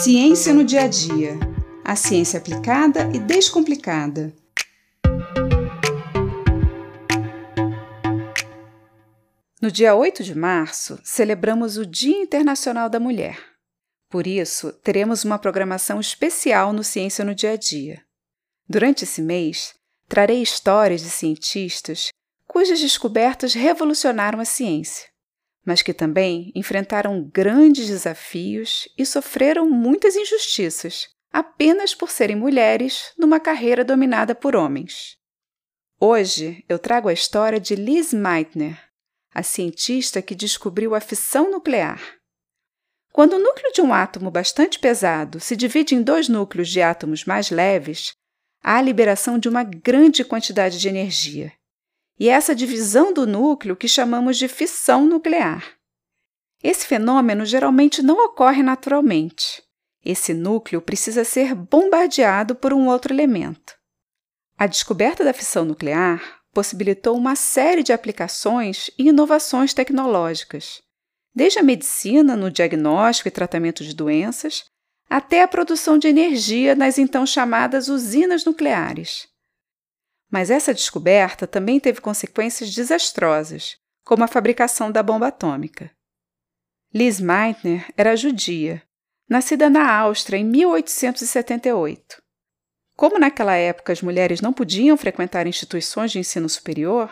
Ciência no dia a dia. A ciência aplicada e descomplicada. No dia 8 de março, celebramos o Dia Internacional da Mulher. Por isso, teremos uma programação especial no Ciência no Dia a Dia. Durante esse mês, trarei histórias de cientistas cujas descobertas revolucionaram a ciência mas que também enfrentaram grandes desafios e sofreram muitas injustiças apenas por serem mulheres numa carreira dominada por homens. Hoje eu trago a história de Liz Meitner, a cientista que descobriu a fissão nuclear. Quando o núcleo de um átomo bastante pesado se divide em dois núcleos de átomos mais leves, há a liberação de uma grande quantidade de energia, e essa divisão do núcleo que chamamos de fissão nuclear. Esse fenômeno geralmente não ocorre naturalmente. Esse núcleo precisa ser bombardeado por um outro elemento. A descoberta da fissão nuclear possibilitou uma série de aplicações e inovações tecnológicas, desde a medicina no diagnóstico e tratamento de doenças, até a produção de energia nas então chamadas usinas nucleares. Mas essa descoberta também teve consequências desastrosas, como a fabricação da bomba atômica. Liz Meitner era judia, nascida na Áustria em 1878. Como naquela época as mulheres não podiam frequentar instituições de ensino superior,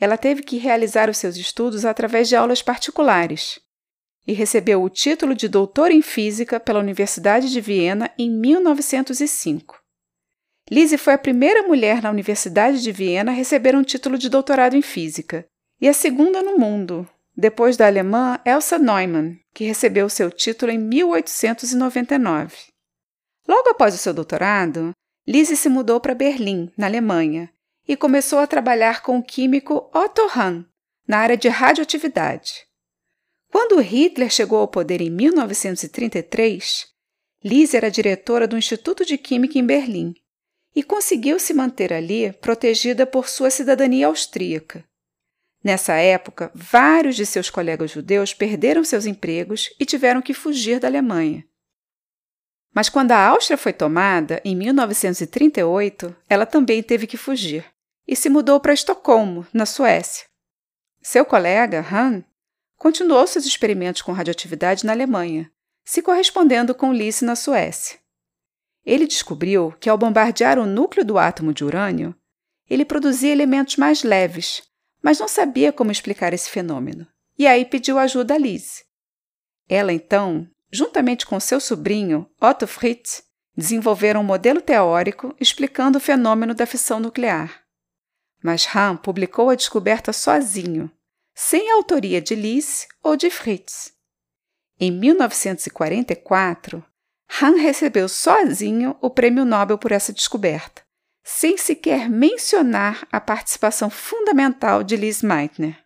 ela teve que realizar os seus estudos através de aulas particulares e recebeu o título de doutora em física pela Universidade de Viena em 1905. Lise foi a primeira mulher na Universidade de Viena a receber um título de doutorado em física, e a segunda no mundo, depois da alemã Elsa Neumann, que recebeu seu título em 1899. Logo após o seu doutorado, Lise se mudou para Berlim, na Alemanha, e começou a trabalhar com o químico Otto Hahn na área de radioatividade. Quando Hitler chegou ao poder em 1933, Lise era diretora do Instituto de Química em Berlim e conseguiu se manter ali protegida por sua cidadania austríaca. Nessa época, vários de seus colegas judeus perderam seus empregos e tiveram que fugir da Alemanha. Mas quando a Áustria foi tomada, em 1938, ela também teve que fugir e se mudou para Estocolmo, na Suécia. Seu colega, Han, continuou seus experimentos com radioatividade na Alemanha, se correspondendo com Lise na Suécia. Ele descobriu que, ao bombardear o núcleo do átomo de urânio, ele produzia elementos mais leves, mas não sabia como explicar esse fenômeno. E aí pediu ajuda a Lise. Ela, então, juntamente com seu sobrinho, Otto Fritz, desenvolveram um modelo teórico explicando o fenômeno da fissão nuclear. Mas Hahn publicou a descoberta sozinho, sem a autoria de Lise ou de Fritz. Em 1944, Hahn recebeu sozinho o prêmio Nobel por essa descoberta, sem sequer mencionar a participação fundamental de Liz Meitner.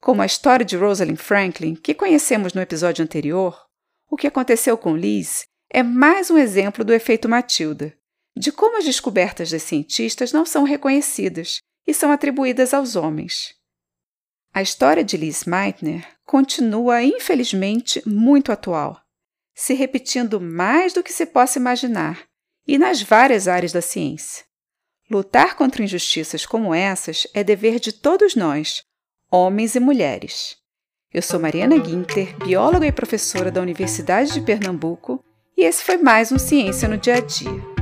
Como a história de Rosalind Franklin, que conhecemos no episódio anterior, o que aconteceu com Liz é mais um exemplo do efeito Matilda, de como as descobertas das cientistas não são reconhecidas e são atribuídas aos homens. A história de Liz Meitner continua, infelizmente, muito atual se repetindo mais do que se possa imaginar, e nas várias áreas da ciência. Lutar contra injustiças como essas é dever de todos nós, homens e mulheres. Eu sou Mariana Guinter, bióloga e professora da Universidade de Pernambuco, e esse foi mais um Ciência no Dia a Dia.